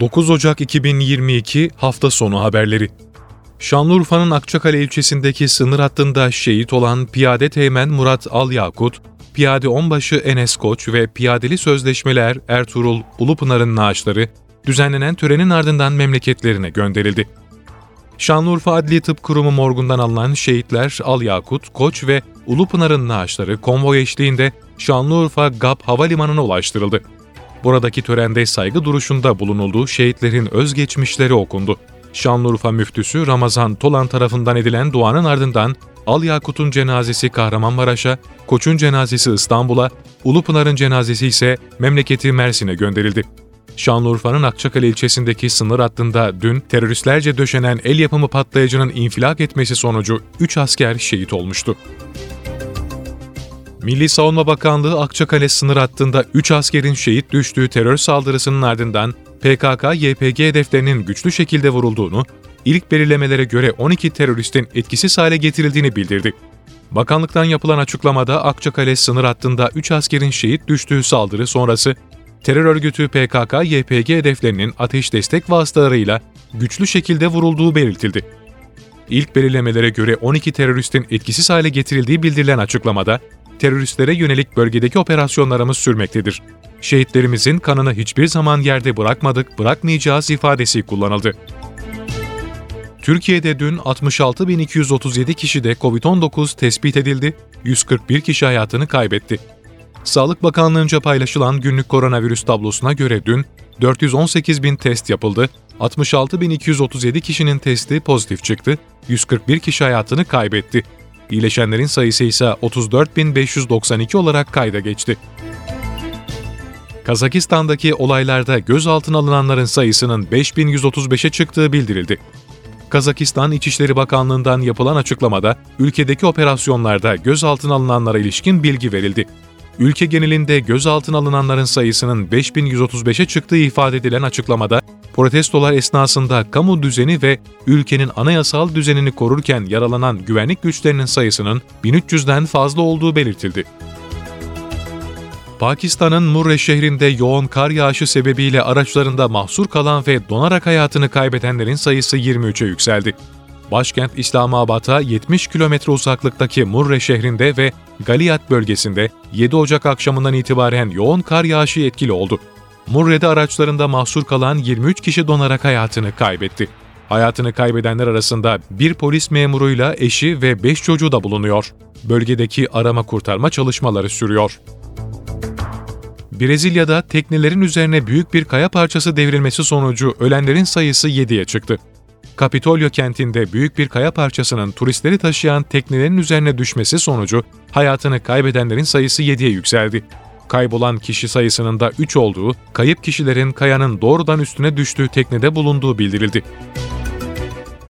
9 Ocak 2022 hafta sonu haberleri. Şanlıurfa'nın Akçakale ilçesindeki sınır hattında şehit olan Piyade Teğmen Murat Alyakut, Piyade Onbaşı Enes Koç ve Piyadeli Sözleşmeler Ertuğrul Ulupınar'ın naaşları düzenlenen törenin ardından memleketlerine gönderildi. Şanlıurfa Adli Tıp Kurumu morgundan alınan şehitler Alyakut, Koç ve Ulupınar'ın naaşları konvoy eşliğinde Şanlıurfa GAP Havalimanı'na ulaştırıldı. Buradaki törende saygı duruşunda bulunulduğu şehitlerin özgeçmişleri okundu. Şanlıurfa müftüsü Ramazan Tolan tarafından edilen duanın ardından Al Yakut'un cenazesi Kahramanmaraş'a, Koç'un cenazesi İstanbul'a, Ulupınar'ın cenazesi ise memleketi Mersin'e gönderildi. Şanlıurfa'nın Akçakale ilçesindeki sınır hattında dün teröristlerce döşenen el yapımı patlayıcının infilak etmesi sonucu 3 asker şehit olmuştu. Milli Savunma Bakanlığı Akçakale sınır hattında 3 askerin şehit düştüğü terör saldırısının ardından PKK-YPG hedeflerinin güçlü şekilde vurulduğunu, ilk belirlemelere göre 12 teröristin etkisiz hale getirildiğini bildirdi. Bakanlıktan yapılan açıklamada Akçakale sınır hattında 3 askerin şehit düştüğü saldırı sonrası terör örgütü PKK-YPG hedeflerinin ateş destek vasıtalarıyla güçlü şekilde vurulduğu belirtildi. İlk belirlemelere göre 12 teröristin etkisiz hale getirildiği bildirilen açıklamada, teröristlere yönelik bölgedeki operasyonlarımız sürmektedir. Şehitlerimizin kanını hiçbir zaman yerde bırakmadık, bırakmayacağız ifadesi kullanıldı. Türkiye'de dün 66.237 kişide COVID-19 tespit edildi, 141 kişi hayatını kaybetti. Sağlık Bakanlığı'nca paylaşılan günlük koronavirüs tablosuna göre dün 418 bin test yapıldı, 66.237 kişinin testi pozitif çıktı, 141 kişi hayatını kaybetti. İyileşenlerin sayısı ise 34.592 olarak kayda geçti. Kazakistan'daki olaylarda gözaltına alınanların sayısının 5135'e çıktığı bildirildi. Kazakistan İçişleri Bakanlığı'ndan yapılan açıklamada ülkedeki operasyonlarda gözaltına alınanlara ilişkin bilgi verildi. Ülke genelinde gözaltına alınanların sayısının 5135'e çıktığı ifade edilen açıklamada, protestolar esnasında kamu düzeni ve ülkenin anayasal düzenini korurken yaralanan güvenlik güçlerinin sayısının 1300'den fazla olduğu belirtildi. Pakistan'ın Murre şehrinde yoğun kar yağışı sebebiyle araçlarında mahsur kalan ve donarak hayatını kaybedenlerin sayısı 23'e yükseldi. Başkent İslamabad'a 70 kilometre uzaklıktaki Murre şehrinde ve Galiyat bölgesinde 7 Ocak akşamından itibaren yoğun kar yağışı etkili oldu. Murre'de araçlarında mahsur kalan 23 kişi donarak hayatını kaybetti. Hayatını kaybedenler arasında bir polis memuruyla eşi ve 5 çocuğu da bulunuyor. Bölgedeki arama kurtarma çalışmaları sürüyor. Brezilya'da teknelerin üzerine büyük bir kaya parçası devrilmesi sonucu ölenlerin sayısı 7'ye çıktı. Kapitolyo kentinde büyük bir kaya parçasının turistleri taşıyan teknelerin üzerine düşmesi sonucu hayatını kaybedenlerin sayısı 7'ye yükseldi. Kaybolan kişi sayısının da 3 olduğu, kayıp kişilerin kayanın doğrudan üstüne düştüğü teknede bulunduğu bildirildi.